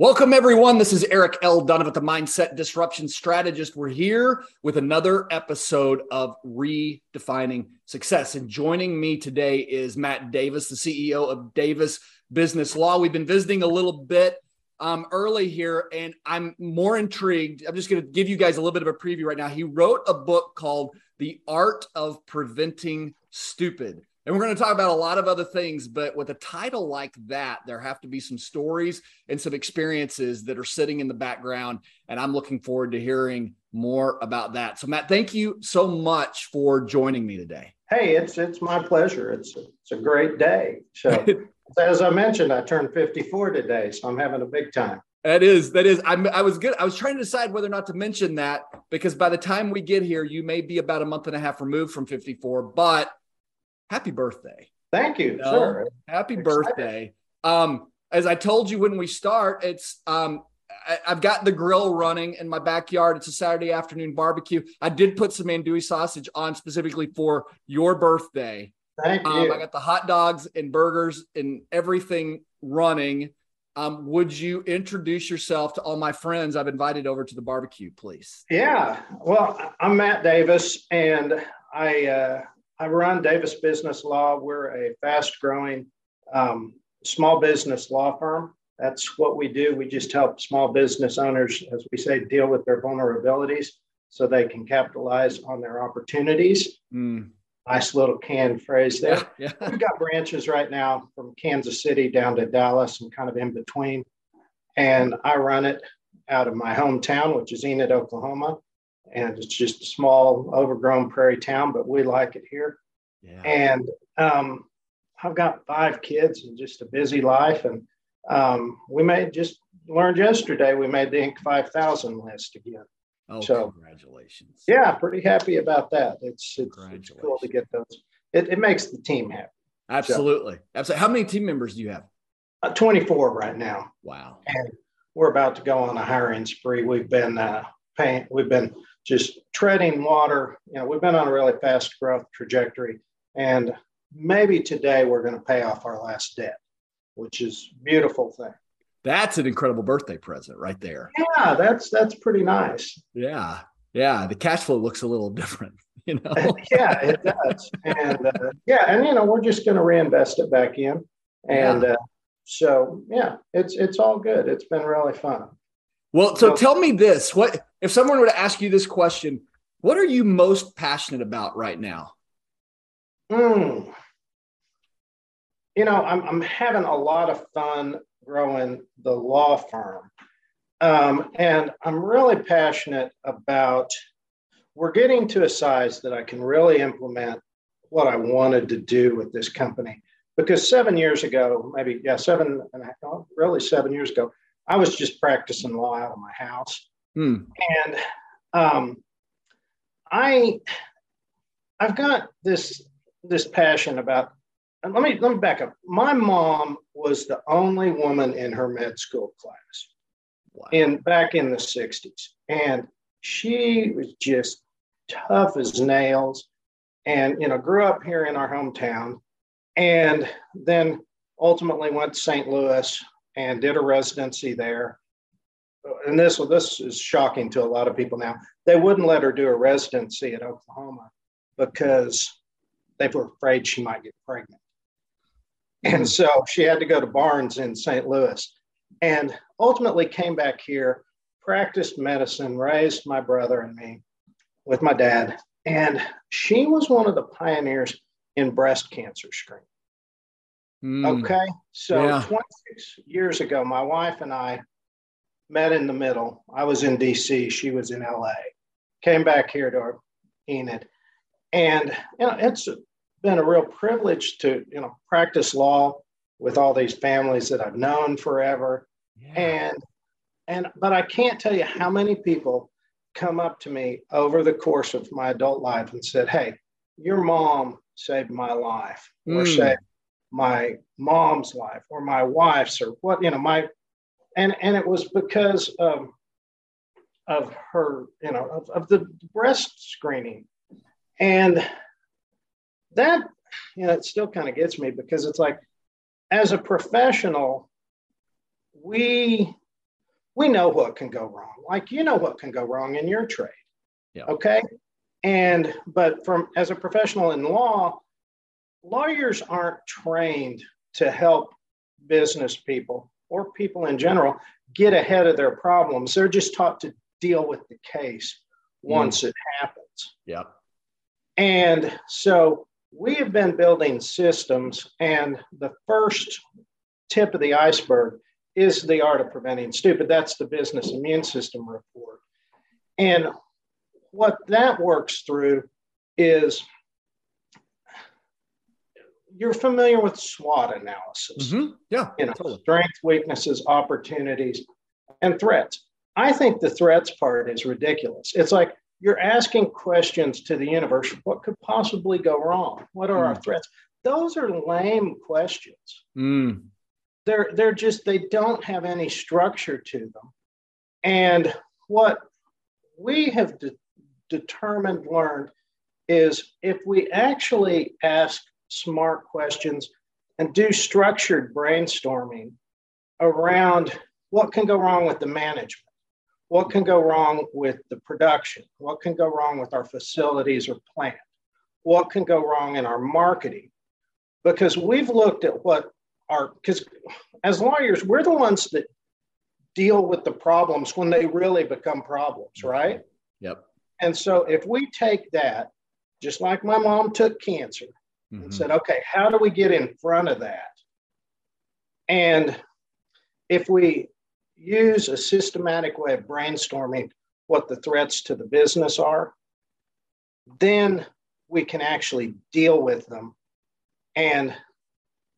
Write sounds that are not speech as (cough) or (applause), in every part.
Welcome, everyone. This is Eric L. Dunavant, the Mindset Disruption Strategist. We're here with another episode of Redefining Success. And joining me today is Matt Davis, the CEO of Davis Business Law. We've been visiting a little bit um, early here, and I'm more intrigued. I'm just going to give you guys a little bit of a preview right now. He wrote a book called The Art of Preventing Stupid. And we're going to talk about a lot of other things, but with a title like that, there have to be some stories and some experiences that are sitting in the background. And I'm looking forward to hearing more about that. So, Matt, thank you so much for joining me today. Hey, it's it's my pleasure. It's it's a great day. So, (laughs) as I mentioned, I turned 54 today, so I'm having a big time. That is, that is. I'm, I was good. I was trying to decide whether or not to mention that because by the time we get here, you may be about a month and a half removed from 54. But happy birthday. Thank you, you know? sir. Happy birthday. Um, as I told you when we start, it's um, I, have got the grill running in my backyard. It's a Saturday afternoon barbecue. I did put some andouille sausage on specifically for your birthday. Thank um, you. I got the hot dogs and burgers and everything running. Um, would you introduce yourself to all my friends I've invited over to the barbecue, please? Yeah. Well, I'm Matt Davis, and I uh, I run Davis Business Law. We're a fast growing um, small business law firm. That's what we do. We just help small business owners, as we say, deal with their vulnerabilities so they can capitalize on their opportunities. Mm. Nice little canned phrase there. Yeah, yeah. We've got branches right now from Kansas City down to Dallas and kind of in between. And I run it out of my hometown, which is Enid, Oklahoma and it's just a small, overgrown prairie town, but we like it here. Yeah. And um, I've got five kids and just a busy life. And um, we made just learned yesterday we made the Inc. 5000 list again. Oh, so, congratulations! Yeah, pretty happy about that. It's it's, it's cool to get those. It, it makes the team happy. Absolutely, so, absolutely. How many team members do you have? Uh, 24 right now. Wow. And we're about to go on a hiring spree. We've been uh, paying. We've been just treading water. You know, we've been on a really fast growth trajectory, and maybe today we're going to pay off our last debt, which is beautiful thing. That's an incredible birthday present right there. Yeah, that's that's pretty nice. Yeah, yeah. The cash flow looks a little (laughs) different, you know. (laughs) yeah, it does, and uh, yeah, and you know we're just going to reinvest it back in, and yeah. uh, so yeah, it's it's all good. It's been really fun. Well, so, so tell me this: what if someone were to ask you this question? What are you most passionate about right now? Mm. You know, I'm, I'm having a lot of fun growing the law firm. Um, and I'm really passionate about we're getting to a size that I can really implement what I wanted to do with this company. Because seven years ago, maybe, yeah, seven and a half, really seven years ago, I was just practicing law out of my house. Hmm. And um, I I've got this this passion about and let me let me back up. My mom was the only woman in her med school class wow. in back in the 60s. And she was just tough as nails and you know grew up here in our hometown and then ultimately went to St. Louis and did a residency there. And this this is shocking to a lot of people now. They wouldn't let her do a residency at Oklahoma because they were afraid she might get pregnant. And so she had to go to Barnes in St. Louis and ultimately came back here, practiced medicine, raised my brother and me with my dad. And she was one of the pioneers in breast cancer screening. Mm. Okay. So yeah. 26 years ago, my wife and I met in the middle. I was in DC, she was in LA. Came back here to Enid. And you know, it's been a real privilege to, you know, practice law with all these families that I've known forever. Yeah. And and but I can't tell you how many people come up to me over the course of my adult life and said, Hey, your mom saved my life, or mm. saved my mom's life, or my wife's, or what, you know, my and and it was because of of her, you know, of, of the breast screening. And that, you know, it still kind of gets me because it's like, as a professional, we we know what can go wrong. Like you know what can go wrong in your trade. Yeah. Okay. And but from as a professional in law, lawyers aren't trained to help business people or people in general get ahead of their problems. They're just taught to deal with the case once mm. it happens. Yeah. And so we have been building systems, and the first tip of the iceberg is the art of preventing stupid. That's the business immune system report. And what that works through is you're familiar with SWOT analysis. Mm-hmm. Yeah. You know, totally. strengths, weaknesses, opportunities, and threats. I think the threats part is ridiculous. It's like you're asking questions to the universe what could possibly go wrong? What are mm. our threats? Those are lame questions. Mm. They're, they're just, they don't have any structure to them. And what we have de- determined, learned, is if we actually ask smart questions and do structured brainstorming around what can go wrong with the management what can go wrong with the production? What can go wrong with our facilities or plant? What can go wrong in our marketing? Because we've looked at what our, because as lawyers, we're the ones that deal with the problems when they really become problems, right? Yep. And so if we take that, just like my mom took cancer mm-hmm. and said, okay, how do we get in front of that? And if we use a systematic way of brainstorming what the threats to the business are, then we can actually deal with them and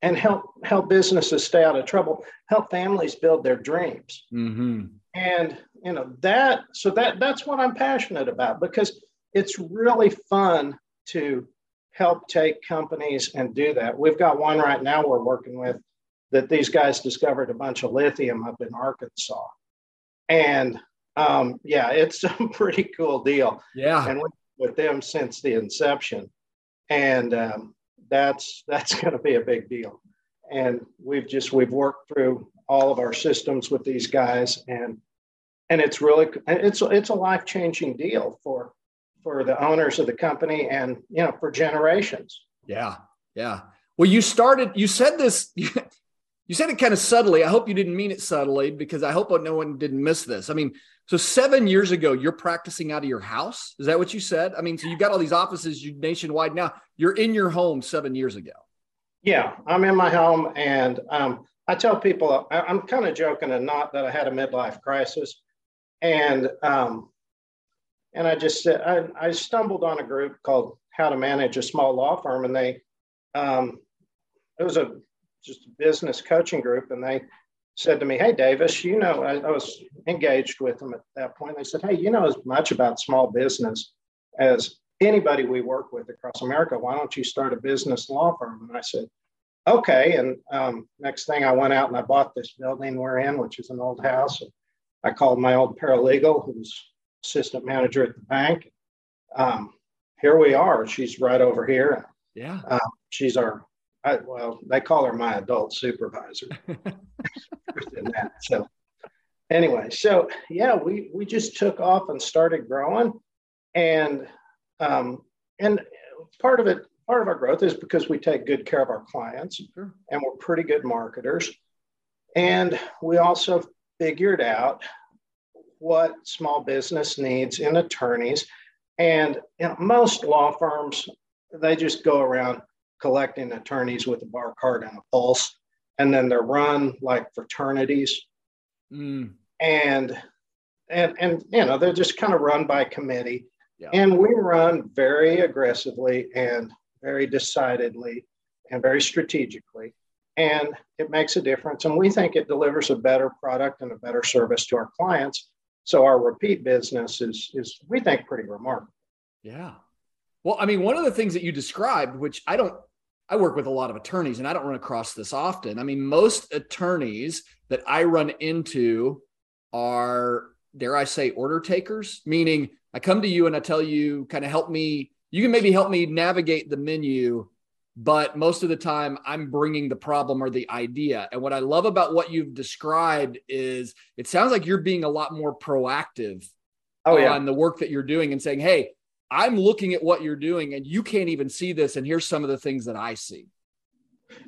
and help help businesses stay out of trouble, help families build their dreams. Mm-hmm. And you know that so that that's what I'm passionate about because it's really fun to help take companies and do that. We've got one right now we're working with that these guys discovered a bunch of lithium up in Arkansas. And um, yeah, it's (laughs) a pretty cool deal. Yeah. And with them since the inception. And um, that's (laughs) that's going to be a big deal. And we've just we've worked through all of our systems with these guys and and it's really it's it's a life-changing deal for for the owners of the company and you know for generations. Yeah. Yeah. Well, you started, you said this, (laughs) you said it kind of subtly. I hope you didn't mean it subtly because I hope no one didn't miss this. I mean, so seven years ago, you're practicing out of your house. Is that what you said? I mean, so you've got all these offices nationwide now. You're in your home seven years ago. Yeah, I'm in my home, and um, I tell people I, am kind of joking and not that I had a midlife crisis, and um, and I just I, I stumbled on a group called How to Manage a Small Law Firm, and they um, it was a just a business coaching group, and they said to me, "Hey, Davis, you know," I, I was engaged with them at that point. They said, "Hey, you know as much about small business as anybody we work with across America. Why don't you start a business law firm?" And I said, "Okay." And um, next thing, I went out and I bought this building we're in, which is an old house. And I called my old paralegal, who's assistant manager at the bank. Um, here we are. She's right over here. Yeah. Um, she's our I, well, they call her my adult supervisor. (laughs) that. So anyway, so yeah, we we just took off and started growing, and um, and part of it, part of our growth is because we take good care of our clients, sure. and we're pretty good marketers, and we also figured out what small business needs in attorneys. And you know, most law firms, they just go around collecting attorneys with a bar card and a pulse, and then they're run like fraternities. Mm. And and and you know, they're just kind of run by committee. Yeah. And we run very aggressively and very decidedly and very strategically. And it makes a difference. And we think it delivers a better product and a better service to our clients. So our repeat business is, is we think, pretty remarkable. Yeah. Well, I mean, one of the things that you described, which I don't, I work with a lot of attorneys and I don't run across this often. I mean, most attorneys that I run into are, dare I say, order takers, meaning I come to you and I tell you, kind of help me, you can maybe help me navigate the menu but most of the time I'm bringing the problem or the idea. And what I love about what you've described is it sounds like you're being a lot more proactive oh, yeah. on the work that you're doing and saying, Hey, I'm looking at what you're doing and you can't even see this. And here's some of the things that I see.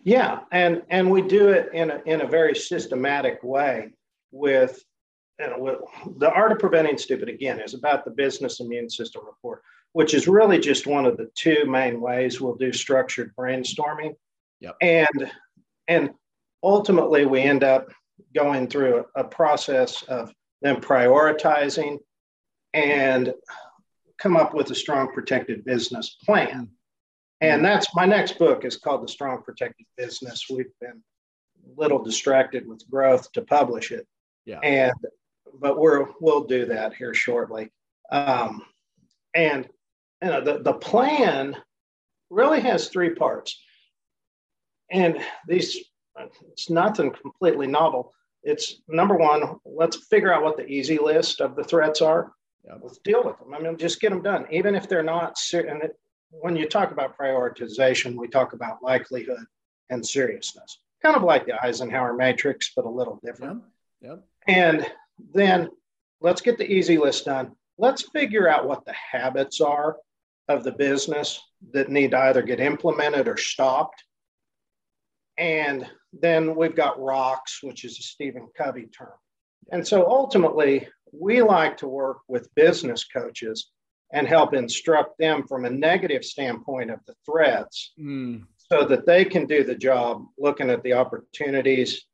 Yeah. And, and we do it in a, in a very systematic way with, you know, with the art of preventing stupid again is about the business immune system report which is really just one of the two main ways we'll do structured brainstorming. Yep. And and ultimately we end up going through a, a process of them prioritizing and come up with a strong protected business plan. Mm-hmm. And that's my next book is called The Strong Protected Business. We've been a little distracted with growth to publish it. Yeah. And but we're we'll do that here shortly. Um, and you know, the, the plan really has three parts. And these, it's nothing completely novel. It's number one, let's figure out what the easy list of the threats are. Yep. Let's deal with them. I mean, just get them done, even if they're not. Ser- and it, when you talk about prioritization, we talk about likelihood and seriousness, kind of like the Eisenhower matrix, but a little different. Yep. Yep. And then let's get the easy list done. Let's figure out what the habits are of the business that need to either get implemented or stopped. And then we've got rocks, which is a Stephen Covey term. And so ultimately, we like to work with business coaches and help instruct them from a negative standpoint of the threats mm. so that they can do the job looking at the opportunities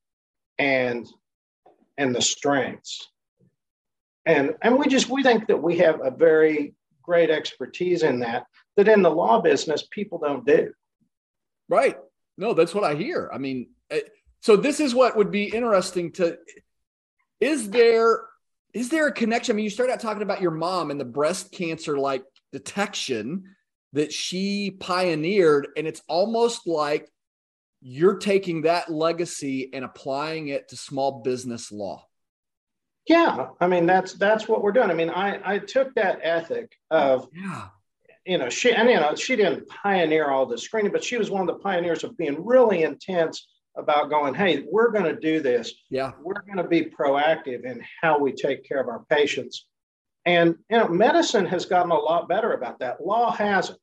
and and the strengths and and we just we think that we have a very great expertise in that that in the law business people don't do. Right. No, that's what I hear. I mean, eh, so this is what would be interesting to is there is there a connection? I mean, you start out talking about your mom and the breast cancer like detection that she pioneered and it's almost like you're taking that legacy and applying it to small business law. Yeah, I mean that's that's what we're doing. I mean, I I took that ethic of yeah. You know, she and you know she didn't pioneer all the screening, but she was one of the pioneers of being really intense about going, hey, we're going to do this. Yeah, we're going to be proactive in how we take care of our patients. And you know, medicine has gotten a lot better about that. Law hasn't.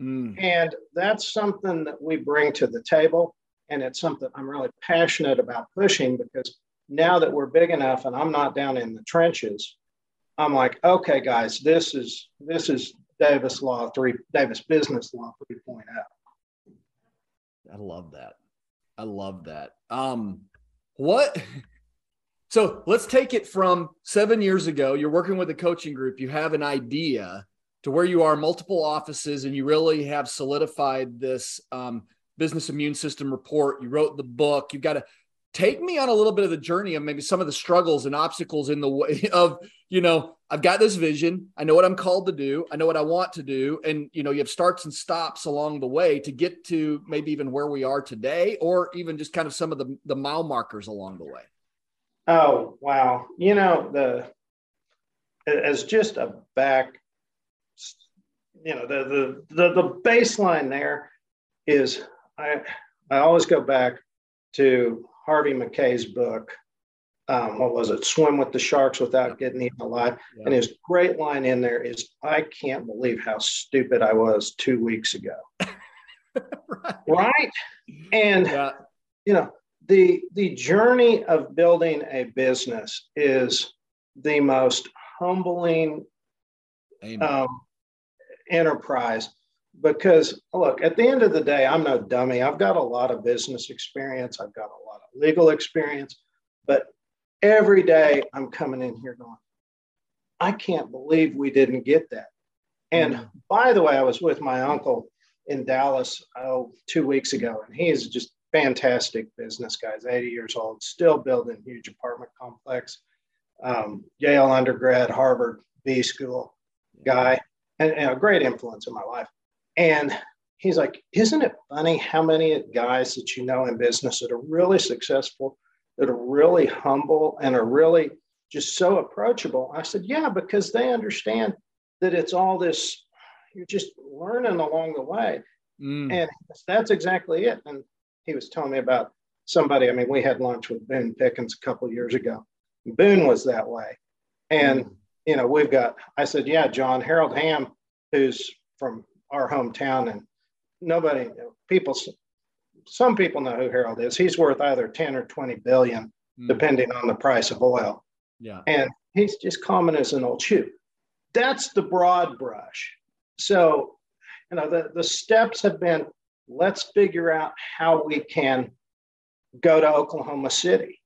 Mm. And that's something that we bring to the table. And it's something I'm really passionate about pushing because now that we're big enough and I'm not down in the trenches, I'm like, okay, guys, this is this is Davis Law three Davis Business Law 3.0. I love that. I love that. Um, what? So let's take it from seven years ago. You're working with a coaching group. You have an idea to where you are, multiple offices, and you really have solidified this um, business immune system report. You wrote the book. You've got a take me on a little bit of the journey of maybe some of the struggles and obstacles in the way (laughs) of you know i've got this vision. I know what i'm called to do. I know what i want to do. And you know you have starts and stops along the way to get to maybe even where we are today or even just kind of some of the the mile markers along the way. Oh wow. You know the as just a back you know the the the, the baseline there is i i always go back to Harvey Mackay's book. Um, what was it? Swim with the sharks without getting eaten alive. Yeah. And his great line in there is, "I can't believe how stupid I was two weeks ago." (laughs) right. right. And yeah. you know the the journey of building a business is the most humbling um, enterprise because look at the end of the day i'm no dummy. I've got a lot of business experience. I've got a lot of legal experience but every day i'm coming in here going i can't believe we didn't get that. And mm-hmm. by the way i was with my uncle in dallas oh, two weeks ago and he is just fantastic business guy he's 80 years old still building huge apartment complex um, yale undergrad harvard b school guy and, and a great influence in my life and he's like, Isn't it funny how many guys that you know in business that are really successful, that are really humble and are really just so approachable? I said, Yeah, because they understand that it's all this, you're just learning along the way. Mm. And that's exactly it. And he was telling me about somebody. I mean, we had lunch with Boone Pickens a couple years ago. Boone was that way. And, mm. you know, we've got, I said, Yeah, John, Harold Hamm, who's from our hometown, and nobody, people, some people know who Harold is. He's worth either 10 or 20 billion, mm. depending on the price of oil. Yeah. And he's just common as an old shoe. That's the broad brush. So, you know, the, the steps have been let's figure out how we can go to Oklahoma City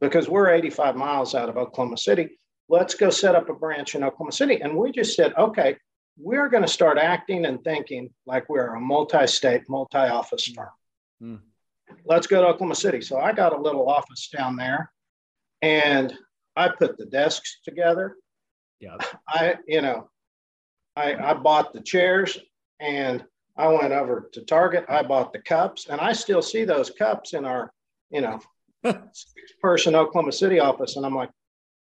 because we're 85 miles out of Oklahoma City. Let's go set up a branch in Oklahoma City. And we just said, okay, we're going to start acting and thinking like we're a multi state, multi office firm. Mm. Let's go to Oklahoma City. So I got a little office down there and I put the desks together. Yeah. (laughs) I, you know, I, I bought the chairs and I went over to Target. I bought the cups and I still see those cups in our, you know, (laughs) six person Oklahoma City office. And I'm like,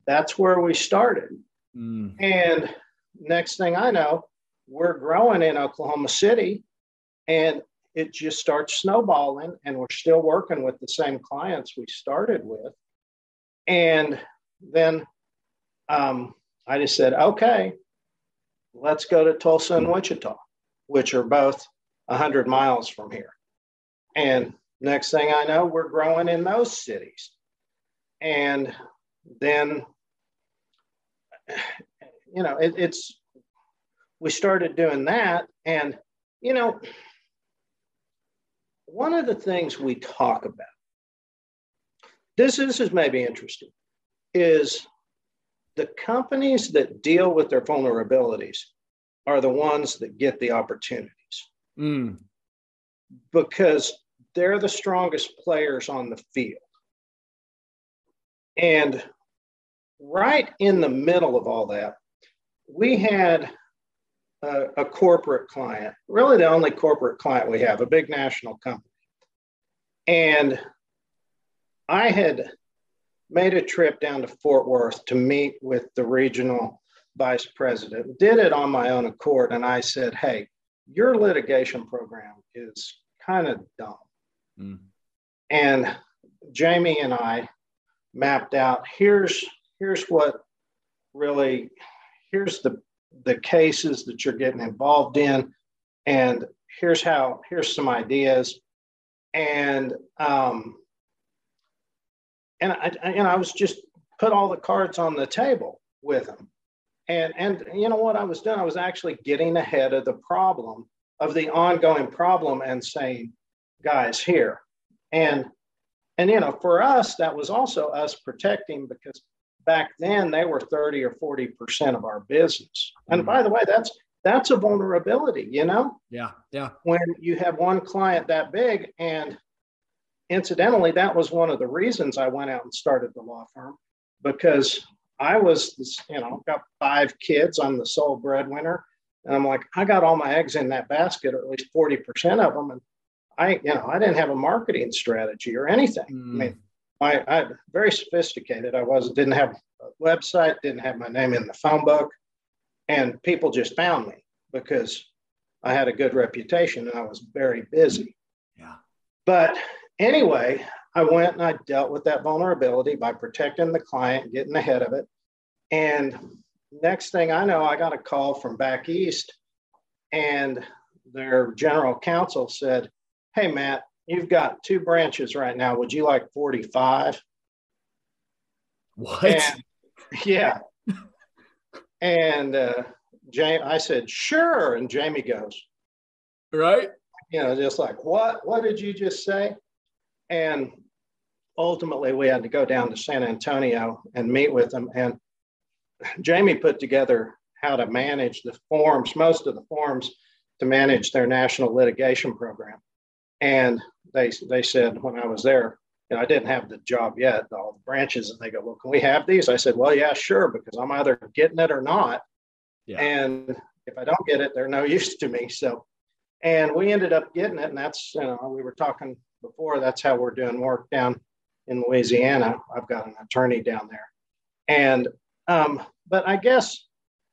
that's where we started. Mm. And next thing I know, we're growing in Oklahoma City and it just starts snowballing and we're still working with the same clients we started with. And then um, I just said, okay, let's go to Tulsa and Wichita, which are both 100 miles from here. And next thing I know, we're growing in those cities. And then you know, it, it's we started doing that, and you know, one of the things we talk about this this is maybe interesting is the companies that deal with their vulnerabilities are the ones that get the opportunities mm. because they're the strongest players on the field and right in the middle of all that we had a, a, corporate client, really the only corporate client we have, a big national company. And I had made a trip down to Fort Worth to meet with the regional vice president, did it on my own accord. And I said, hey, your litigation program is kind of dumb. Mm. And Jamie and I mapped out here's here's what really here's the the cases that you're getting involved in and here's how here's some ideas. And um and I and I was just put all the cards on the table with them. And and you know what I was doing? I was actually getting ahead of the problem of the ongoing problem and saying guys here. And and you know for us that was also us protecting because back then they were 30 or 40 percent of our business. And by the way that's that's a vulnerability you know? Yeah yeah. When you have one client that big and incidentally that was one of the reasons i went out and started the law firm because i was this, you know I've got five kids i'm the sole breadwinner and i'm like i got all my eggs in that basket or at least 40% of them and i you know i didn't have a marketing strategy or anything. Mm. i mean I, I very sophisticated. I was didn't have a website, didn't have my name in the phone book, and people just found me because I had a good reputation and I was very busy. Yeah. But anyway, I went and I dealt with that vulnerability by protecting the client, getting ahead of it. And next thing I know, I got a call from back east, and their general counsel said, Hey, Matt, You've got two branches right now. Would you like 45? What? And yeah. And uh, Jamie, I said, sure. And Jamie goes, right. You know, just like, what? What did you just say? And ultimately, we had to go down to San Antonio and meet with them. And Jamie put together how to manage the forms, most of the forms to manage their national litigation program. And they, they said when I was there, you know, I didn't have the job yet, all the branches, and they go, Well, can we have these? I said, Well, yeah, sure, because I'm either getting it or not. Yeah. And if I don't get it, they're no (laughs) use to me. So, and we ended up getting it. And that's, you know, we were talking before, that's how we're doing work down in Louisiana. I've got an attorney down there. And, um, but I guess,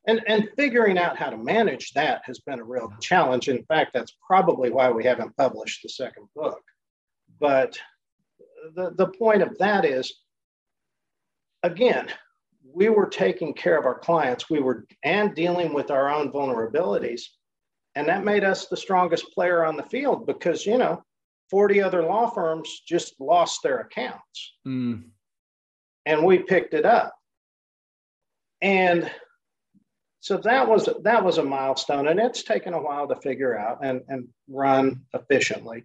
and, and figuring out how to manage that has been a real challenge. In fact, that's probably why we haven't published the second book. But the, the point of that is, again, we were taking care of our clients. We were and dealing with our own vulnerabilities. And that made us the strongest player on the field because, you know, 40 other law firms just lost their accounts. Mm. And we picked it up. And so that was that was a milestone and it's taken a while to figure out and, and run efficiently.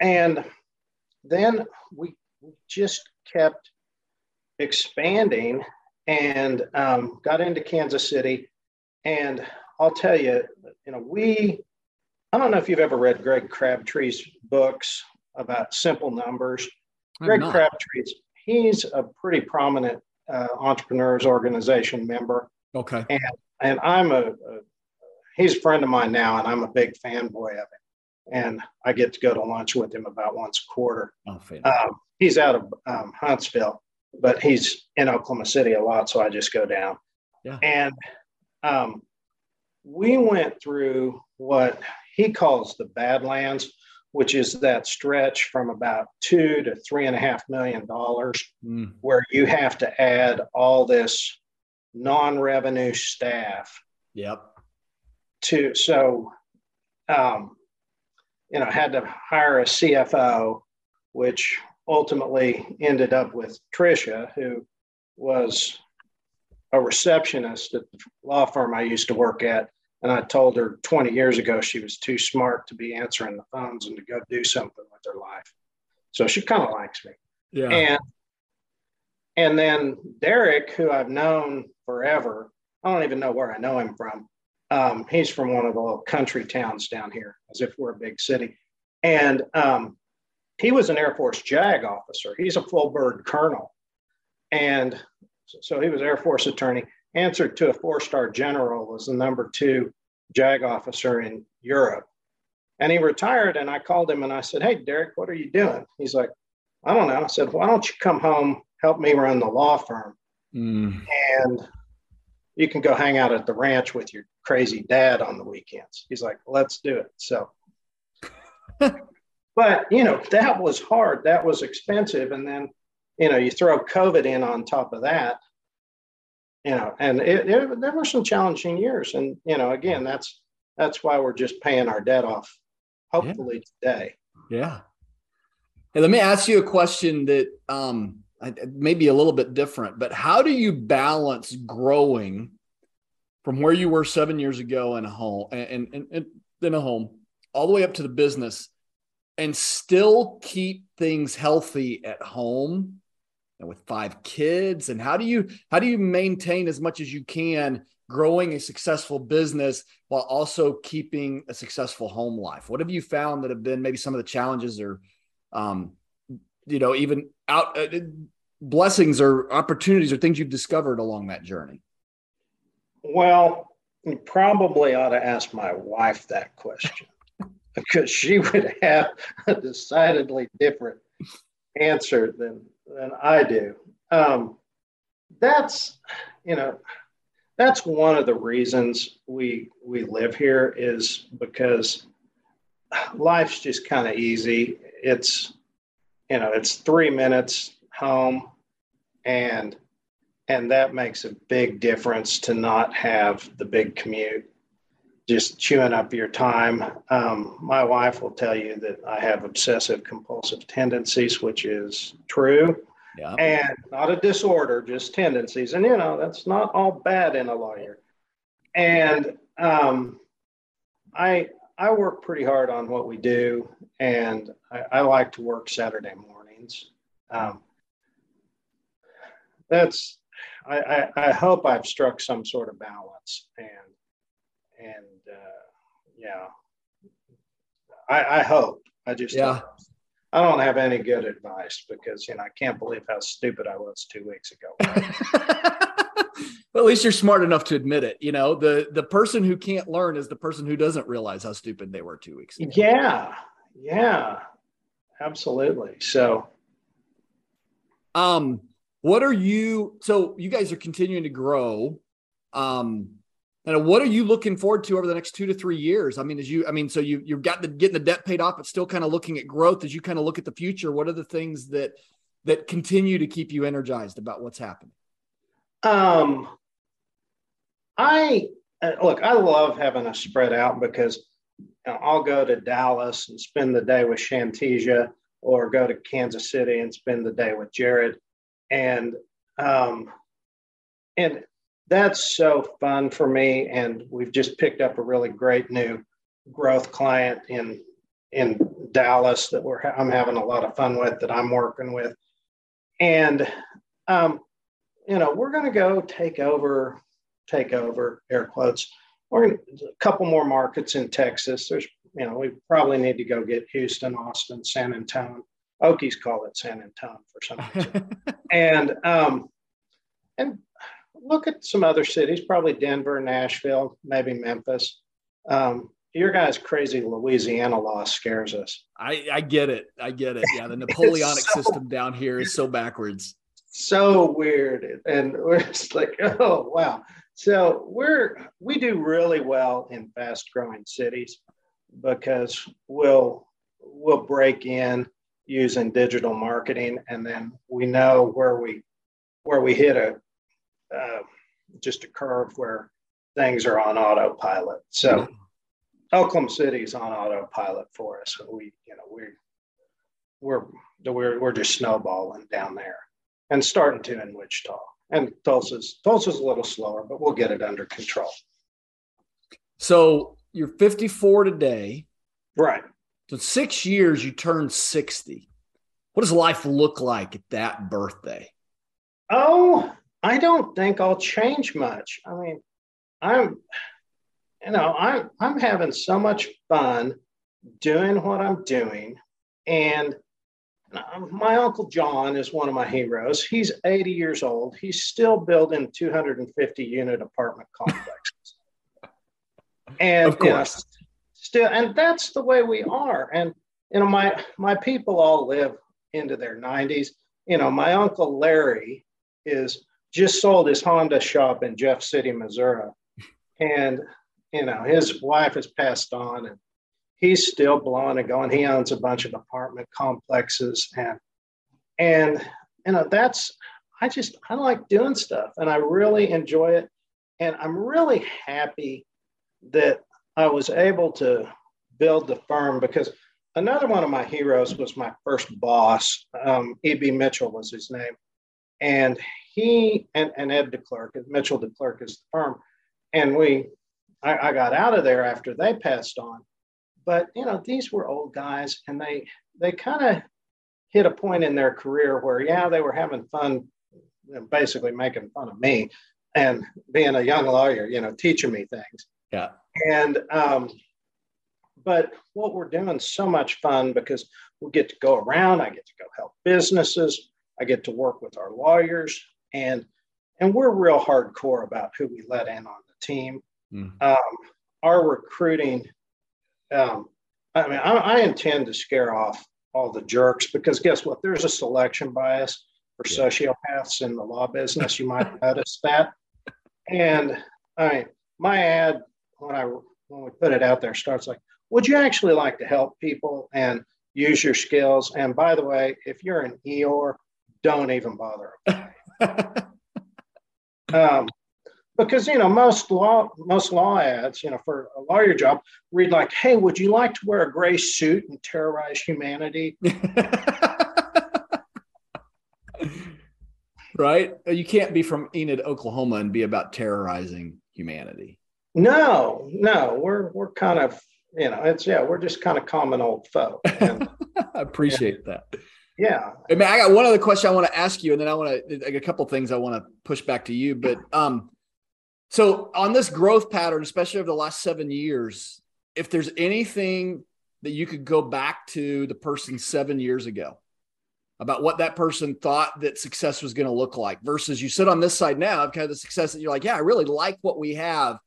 And then we just kept expanding and um, got into Kansas City. And I'll tell you, you know, we, I don't know if you've ever read Greg Crabtree's books about simple numbers. Greg Crabtree's, he's a pretty prominent uh, entrepreneurs organization member. Okay. And, and I'm a, a, he's a friend of mine now, and I'm a big fanboy of him. And I get to go to lunch with him about once a quarter. Oh, um, he's out of um, Huntsville but he's in Oklahoma City a lot, so I just go down. Yeah. And um, we went through what he calls the Badlands, which is that stretch from about two to three and a half million dollars, mm. where you have to add all this non-revenue staff. Yep. To so, um, you know, had to hire a CFO, which ultimately ended up with Tricia, who was a receptionist at the law firm I used to work at. And I told her 20 years ago she was too smart to be answering the phones and to go do something with her life. So she kind of likes me. Yeah. And and then Derek, who I've known forever, I don't even know where I know him from. Um, he's from one of the little country towns down here, as if we're a big city. And um, he was an Air Force JAG officer. He's a full bird colonel. And so he was Air Force attorney, answered to a four star general was the number two JAG officer in Europe. And he retired. And I called him and I said, Hey, Derek, what are you doing? He's like, I don't know. I said, Why don't you come home, help me run the law firm? Mm. And you can go hang out at the ranch with your crazy dad on the weekends. He's like, Let's do it. So (laughs) But, you know, that was hard. That was expensive. And then, you know, you throw COVID in on top of that, you know, and it, it, there were some challenging years. And, you know, again, that's, that's why we're just paying our debt off, hopefully yeah. today. Yeah. Hey, let me ask you a question that um, may be a little bit different, but how do you balance growing from where you were seven years ago in a home and, and in a home all the way up to the business and still keep things healthy at home and with five kids? And how do you how do you maintain as much as you can growing a successful business while also keeping a successful home life? What have you found that have been maybe some of the challenges or um, you know even out uh, blessings or opportunities or things you've discovered along that journey well you probably ought to ask my wife that question (laughs) because she would have a decidedly different answer than than I do. Um, that's you know that's one of the reasons we we live here is because life's just kind of easy. It's you know it's three minutes home and and that makes a big difference to not have the big commute just chewing up your time. Um, my wife will tell you that I have obsessive compulsive tendencies, which is true. yeah. and not a disorder, just tendencies. And, you know, that's not all bad in a lawyer. And um, I, I work pretty hard on what we do, and I, I like to work Saturday mornings. Um, that's I, I, I, hope I've struck some sort of balance, and and uh, yeah, I, I hope. I just yeah. I don't have any good advice because you know I can't believe how stupid I was two weeks ago. (laughs) (laughs) well, at least you're smart enough to admit it. You know, the the person who can't learn is the person who doesn't realize how stupid they were two weeks ago. Yeah, yeah, absolutely. So, um, what are you? So you guys are continuing to grow. Um, and what are you looking forward to over the next two to three years? I mean, as you, I mean, so you you've got the getting the debt paid off, but still kind of looking at growth as you kind of look at the future. What are the things that that continue to keep you energized about what's happening? Um, I uh, look, I love having a spread out because I'll go to Dallas and spend the day with Shantesia, or go to Kansas City and spend the day with Jared, and um, and that's so fun for me. And we've just picked up a really great new growth client in in Dallas that we're I'm having a lot of fun with that I'm working with, and um, you know we're going to go take over take over air quotes. We're going a couple more markets in Texas. There's you know we probably need to go get Houston, Austin, San Antonio. Okies call it San Antonio for some reason, (laughs) and um, and look at some other cities, probably Denver, Nashville, maybe Memphis. Um, your guys' crazy Louisiana law scares us. I, I get it. I get it. Yeah, the (laughs) Napoleonic so, system down here is so backwards. So weird, and we're (laughs) just like, oh wow. So we're we do really well in fast-growing cities because we'll we'll break in using digital marketing, and then we know where we where we hit a uh, just a curve where things are on autopilot. So mm-hmm. Oklahoma City is on autopilot for us. We, you know, we we're we're we're just snowballing down there and starting to in Wichita. And Tulsa's Tulsa's a little slower, but we'll get it under control. So you're 54 today. Right. So six years you turned 60. What does life look like at that birthday? Oh, I don't think I'll change much. I mean, I'm, you know, I'm I'm having so much fun doing what I'm doing, and Uh, my uncle John is one of my heroes. He's 80 years old. He's still building 250 unit apartment complexes, (laughs) and of course, you know, still, and that's the way we are. And you know, my my people all live into their 90s. You know, my uncle Larry is just sold his Honda shop in Jeff City, Missouri. (laughs) And, you know, his wife has passed on and he's still blowing and going. He owns a bunch of apartment complexes and, and, you know, that's, I just, I like doing stuff and I really enjoy it. And I'm really happy that I was able to build the firm because another one of my heroes was my first boss. Um, E.B. Mitchell was his name. And he and, and Ed DeClerck, Mitchell DeClerck is the firm. And we, I, I got out of there after they passed on. But, you know, these were old guys and they, they kind of hit a point in their career where, yeah, they were having fun, basically making fun of me and being a young lawyer, you know, teaching me things. Yeah. And, um, but what we're doing so much fun because we get to go around. I get to go help businesses. I get to work with our lawyers and and we're real hardcore about who we let in on the team. Mm. Um, our recruiting, um, I mean, I, I, intend to scare off all the jerks because guess what? There's a selection bias for sociopaths in the law business. You might (laughs) notice that. And I mean, my ad when I when we put it out there starts like, "Would you actually like to help people and use your skills?" And by the way, if you're an EOR, don't even bother. (laughs) um, because you know most law most law ads, you know, for a lawyer job, read like, "Hey, would you like to wear a gray suit and terrorize humanity?" (laughs) right? You can't be from Enid, Oklahoma, and be about terrorizing humanity. No, no, we're we're kind of you know it's yeah we're just kind of common old folk. (laughs) And, I appreciate yeah. that. Yeah. I mean, I got one other question I want to ask you, and then I want to like a couple things I want to push back to you. But um, so on this growth pattern, especially over the last seven years, if there's anything that you could go back to the person seven years ago about what that person thought that success was going to look like versus you sit on this side now, of kind of the success that you're like, yeah, I really like what we have.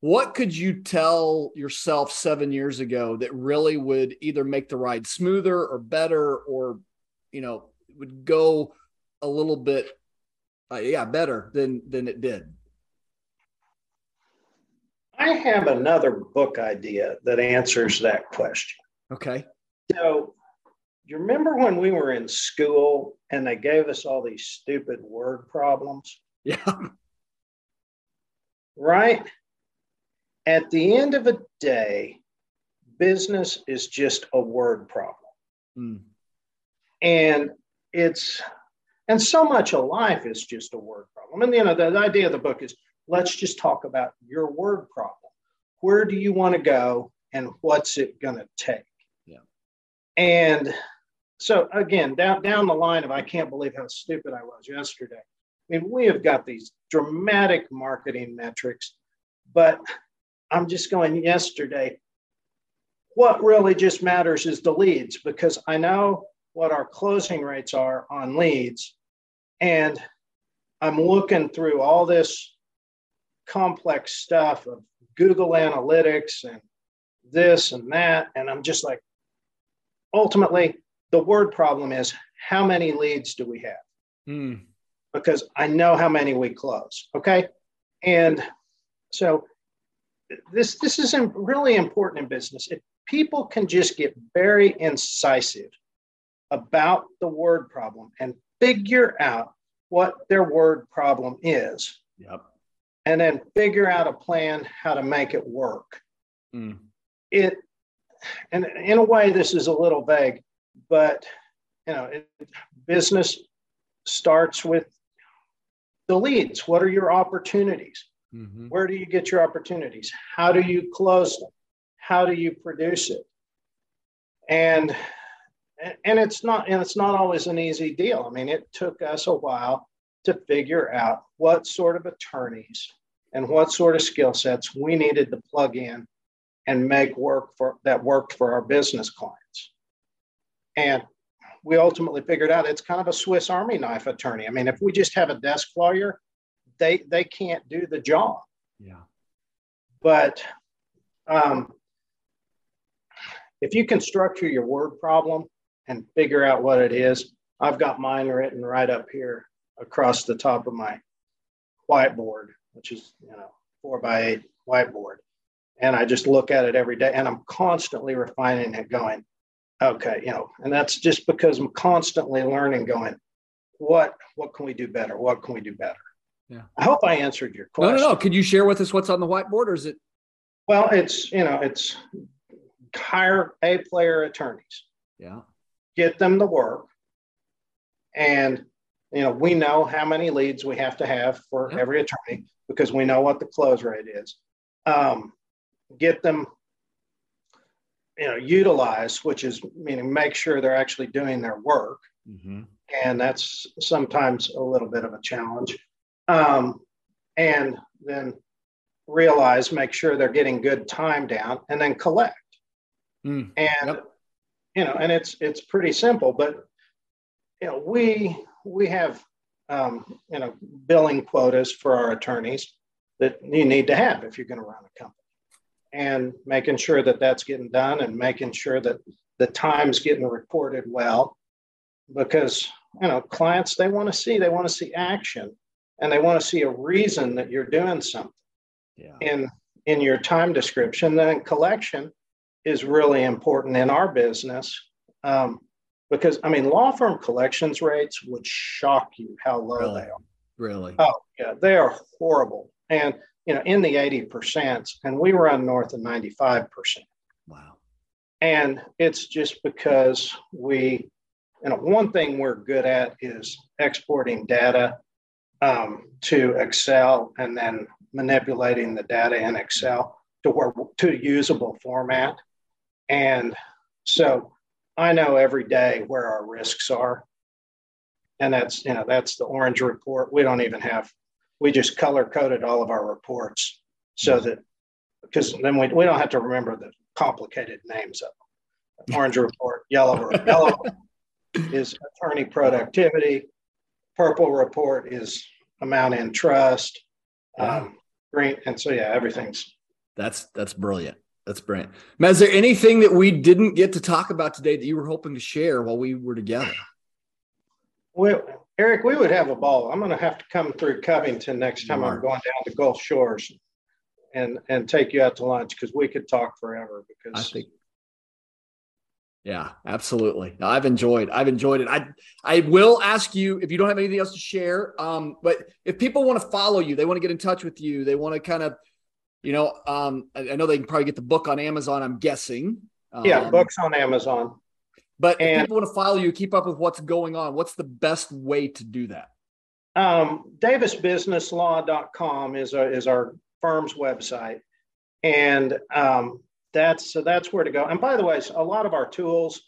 What could you tell yourself seven years ago that really would either make the ride smoother or better or, you know, would go a little bit, uh, yeah, better than than it did? I have another book idea that answers that question. Okay. So, you remember when we were in school and they gave us all these stupid word problems? Yeah. (laughs) Right? At the end of a day, business is just a word problem. Mm. And it's, and so much of life is just a word problem. And, you know, the, the idea of the book is let's just talk about your word problem. Where do you want to go and what's it going to take? Yeah. And so again, down down the line of I can't believe how stupid I was yesterday. I mean, we have got these dramatic marketing metrics, but I'm just going yesterday. What really just matters is the leads because I know what our closing rates are on leads. And I'm looking through all this complex stuff of Google Analytics and this and that. And I'm just like, ultimately, the word problem is how many leads do we have? Mm. Because I know how many we close. Okay. And so this this is really important in business. If people can just get very incisive about the word problem and figure out what their word problem is. Yep. And then figure out a plan how to make it work. Mm. It and in a way this is a little vague, but you know, it, business starts with the leads. What are your opportunities? Mm-hmm. Where do you get your opportunities? How do you close them? How do you produce it? And and it's not and it's not always an easy deal. I mean, it took us a while to figure out what sort of attorneys and what sort of skill sets we needed to plug in and make work for that worked for our business clients. And we ultimately figured out it's kind of a Swiss Army knife attorney. I mean, if we just have a desk lawyer, they they can't do the job. Yeah. But um, if you can structure your word problem and figure out what it is, I've got mine written right up here across the top of my whiteboard, which is you know four by eight whiteboard, and I just look at it every day, and I'm constantly refining it, going, okay, you know, and that's just because I'm constantly learning, going, what what can we do better? What can we do better? Yeah. I hope I answered your question. No, no, no. Could you share with us what's on the whiteboard, or is it? Well, it's you know, it's hire A player attorneys, Yeah. get them to work, and you know, we know how many leads we have to have for Yeah. every attorney because we know what the close rate is. Um, get them, you know, utilize, which is meaning make sure they're actually doing their work Mm-hmm. and that's sometimes a little bit of a challenge. Um, and then realize, make sure they're getting good time down, and then collect. Mm. And Yep. you know, and it's it's pretty simple, but you know, we we have um, you know billing quotas for our attorneys that you need to have if you're going to run a company, and making sure that that's getting done, and making sure that the time's getting reported well, because you know clients they want to see they want to see action, and they want to see a reason that you're doing something Yeah. in in your time description. Then collection is really important in our business um, because I mean law firm collections rates would shock you how low Really? they are. Really. Oh yeah, they are horrible, and you know in the eighty percent, and we run north of ninety five percent. Wow. And it's just because we you know, one thing we're good at is exporting data um, to Excel and then manipulating the data in Excel to where to usable format. And so I know every day where our risks are. And that's, you know, that's the orange report. We don't even have, we just color coded all of our reports so that, because then we, we don't have to remember the complicated names of them. Orange report, yellow, yellow is attorney productivity. Purple report is amount in trust. Um, green, and so yeah, everything's. That's that's brilliant. That's brilliant. Matt, is there anything that we didn't get to talk about today that you were hoping to share while we were together? Well, Eric, we would have a ball. I'm going to have to come through Covington next time I'm going down to Gulf Shores and and take you out to lunch because we could talk forever. Because I think yeah, absolutely. I've enjoyed. I've enjoyed it. I I will ask you if you don't have anything else to share. Um, but if people want to follow you, they want to get in touch with you. They want to kind of, you know, um, I, I know they can probably get the book on Amazon. I'm guessing. Um, yeah, books on Amazon. But and, if people want to follow you, keep up with what's going on. What's the best way to do that? Um, DavisBusinessLaw.com is a, is our firm's website, and um, that's so that's where to go. And by the way, a lot of our tools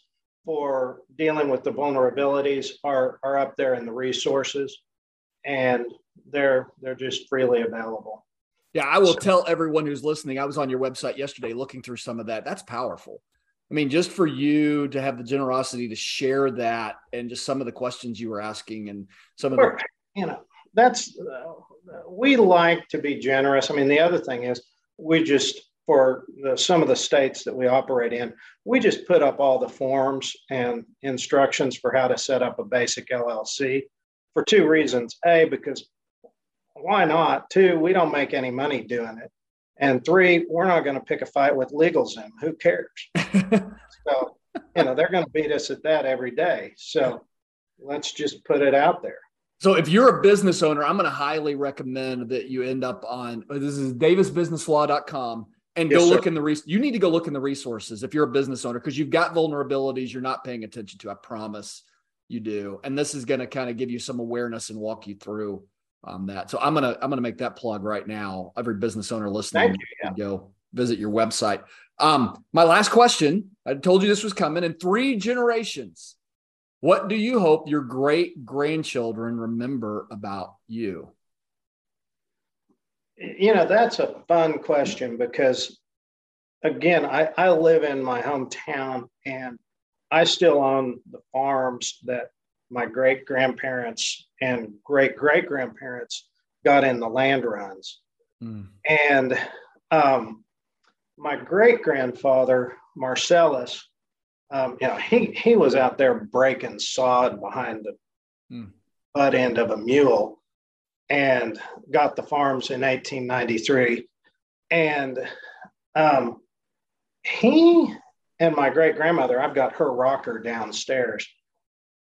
for dealing with the vulnerabilities are are up there in the resources, and they're they're just freely available. Yeah, I will so, tell everyone who's listening. I was on your website yesterday looking through some of that. That's powerful. I mean, just for you to have the generosity to share that and just some of the questions you were asking and some of the, you know, that's uh, we like to be generous. I mean, the other thing is we just for the, some of the states that we operate in, we just put up all the forms and instructions for how to set up a basic LLC for two reasons. A, because why not? Two, we don't make any money doing it. And three, we're not going to pick a fight with LegalZoom. Who cares? (laughs) so, you know, they're going to beat us at that every day. So let's just put it out there. So if you're a business owner, I'm going to highly recommend that you end up on oh, this is davisbusinesslaw.com and yes, go look sir. in the res- you need to go look in the resources if you're a business owner because you've got vulnerabilities you're not paying attention to i promise you do and this is going to kind of give you some awareness and walk you through um, that. So i'm going to i'm to make that plug right now. Every business owner listening you, yeah. go visit your website. Um, my last question i told you this was coming in three generations. What do you hope your great grandchildren remember about you? You know, that's a fun question because, again, I, I live in my hometown and I still own the farms that my great grandparents and great great grandparents got in the land runs. Mm. And um, my great grandfather, Marcellus, um, you know, he, he was out there breaking sod behind the mm. butt end of a mule and got the farms in 1893. And um, he and my great grandmother, I've got her rocker downstairs.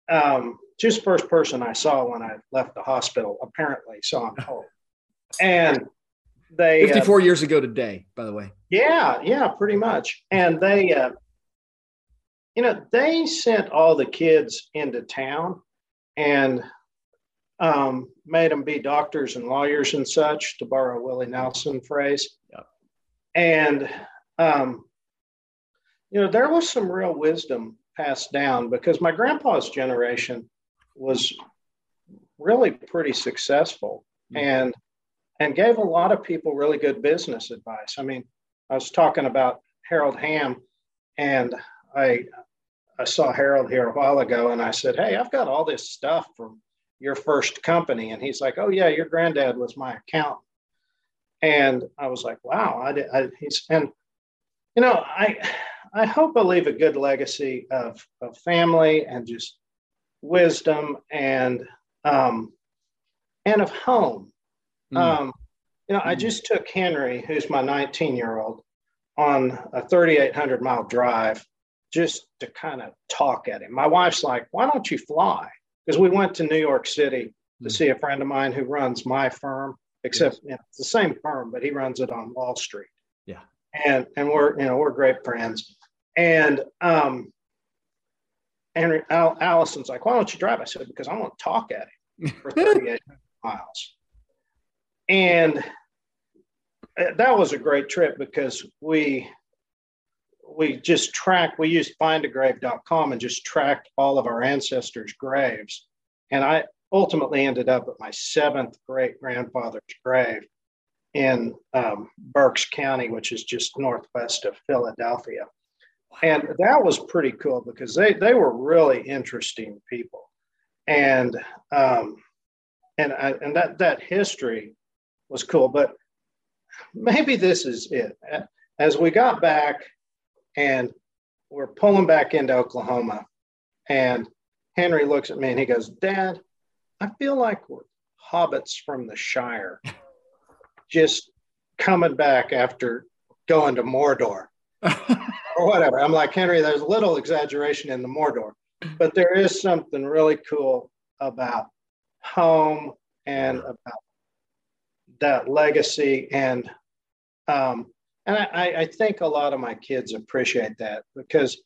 Um, just first person I saw when I left the hospital, apparently, so I'm (laughs) told. And they 54 uh, years ago today, by the way. Yeah, yeah, pretty much. And they, uh, you know, they sent all the kids into town and um, made them be doctors and lawyers and such, to borrow Willie Nelson phrase. Yeah. And, um, you know, there was some real wisdom passed down because my grandpa's generation was really pretty successful mm-hmm. and and gave a lot of people really good business advice. I mean, I was talking about Harold Hamm and I I saw Harold here a while ago and I said, Hey, I've got all this stuff from your first company? And he's like, oh, yeah, your granddad was my accountant. And I was like, wow. I did, I, he's, and, you know, I, I hope I leave a good legacy of, of family and just wisdom and, um, and of home. Mm. Um, you know, mm. I hmm. just took Henry, who's my 19 year old, on a 3,800 mile drive just to kind of talk at him. My wife's like, why don't you fly? because we went to New York City to hmm. see a friend of mine who runs my firm, except yes. you know, it's the same firm, but he runs it on Wall Street. Yeah. And and we're you know we're great friends. And um Henry Al, Allison's like, why don't you drive? I said, because I want to talk at him for (laughs) 38 miles. And uh, that was a great trip because we we just tracked we used findagrave.com and just tracked all of our ancestors graves and i ultimately ended up at my seventh great grandfather's grave in um, berks county which is just northwest of philadelphia and that was pretty cool because they they were really interesting people and um, and I, and that that history was cool but maybe this is it as we got back and we're pulling back into Oklahoma. And Henry looks at me and he goes, Dad, I feel like we're hobbits from the Shire, just coming back after going to Mordor (laughs) or whatever. I'm like, Henry, there's a little exaggeration in the Mordor, but there is something really cool about home and about that legacy and um, and I, I think a lot of my kids appreciate that because,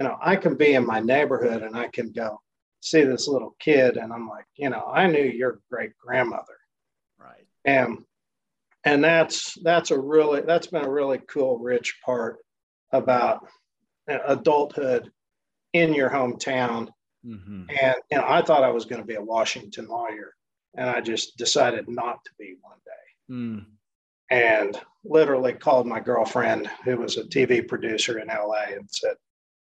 you know, I can be in my neighborhood and I can go see this little kid and I'm like, you know, I knew your great grandmother. Right. And and that's that's a really that's been a really cool, rich part about adulthood in your hometown. Mm-hmm. And you know, I thought I was going to be a Washington lawyer, and I just decided not to be one day. Mm and literally called my girlfriend, who was a TV producer in LA, and said,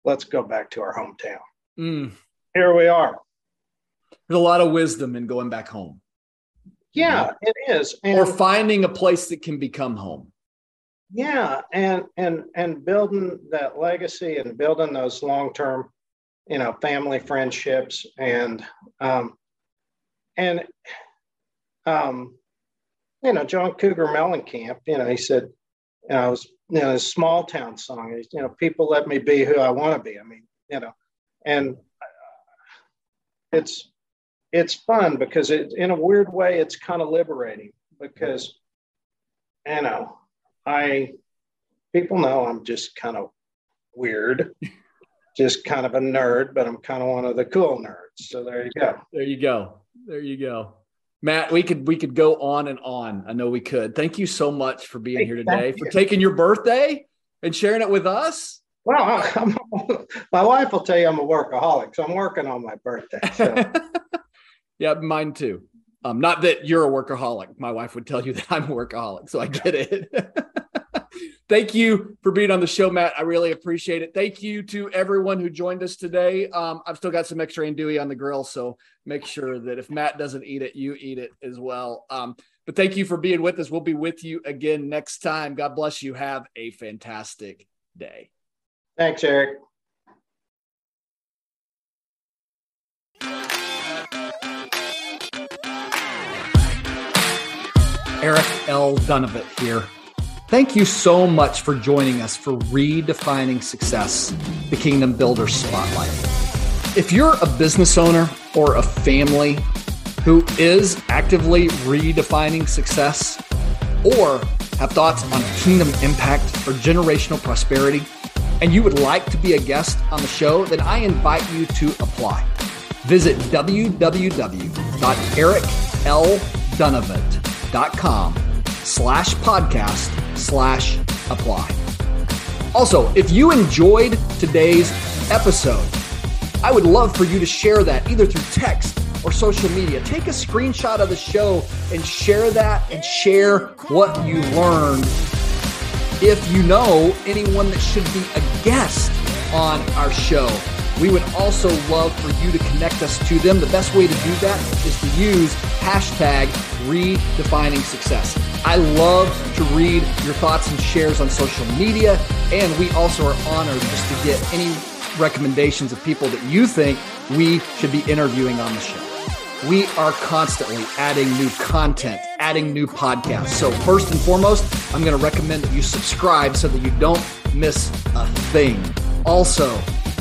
Let's go back to our hometown. Mm. Here we are. There's a lot of wisdom in going back home. Yeah, it is. And, or finding a place that can become home. Yeah, and and and building that legacy and building those long term, you know, family friendships and um and um you know, John Cougar Mellencamp, you know, he said, you know, was, you know, a small town song, you know, people let me be who I want to be. I mean, you know, and it's, it's fun because it, in a weird way, it's kind of liberating because, you know, I, people know I'm just kind of weird, just kind of a nerd, but I'm kind of one of the cool nerds. So there you go. There you go. There you go. Matt, we could we could go on and on. I know we could. Thank you so much for being hey, here today, for taking your birthday and sharing it with us. Well, I'm, my wife will tell you I'm a workaholic, so I'm working on my birthday. So. (laughs) yeah, mine too. Um, not that you're a workaholic. My wife would tell you (laughs) that I'm a workaholic, so I get it. (laughs) Thank you for being on the show, Matt. I really appreciate it. Thank you to everyone who joined us today. Um, I've still got some extra andouille on the grill, so make sure that if Matt doesn't eat it, you eat it as well. Um, but thank you for being with us. We'll be with you again next time. God bless you. Have a fantastic day. Thanks, Eric. Eric L. Dunavant here. Thank you so much for joining us for Redefining Success, the Kingdom Builder Spotlight. If you're a business owner or a family who is actively redefining success or have thoughts on kingdom impact or generational prosperity, and you would like to be a guest on the show, then I invite you to apply. Visit www.ericldunavant.com slash podcast slash apply. Also, if you enjoyed today's episode, I would love for you to share that either through text or social media. Take a screenshot of the show and share that and share what you learned. If you know anyone that should be a guest on our show, we would also love for you to connect us to them. The best way to do that is to use hashtag redefining success. I love to read your thoughts and shares on social media, and we also are honored just to get any recommendations of people that you think we should be interviewing on the show. We are constantly adding new content, adding new podcasts. So, first and foremost, I'm going to recommend that you subscribe so that you don't miss a thing. Also,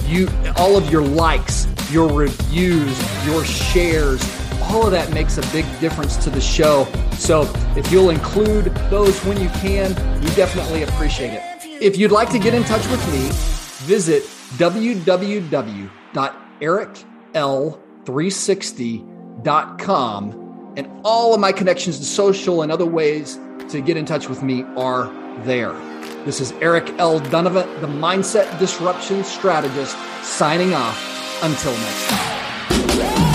you all of your likes, your reviews, your shares, all of that makes a big difference to the show. So if you'll include those when you can, we definitely appreciate it. If you'd like to get in touch with me, visit www ericl360.com. And all of my connections to social and other ways to get in touch with me are there. This is Eric L. Dunavant, the Mindset Disruption Strategist, signing off. Until next time.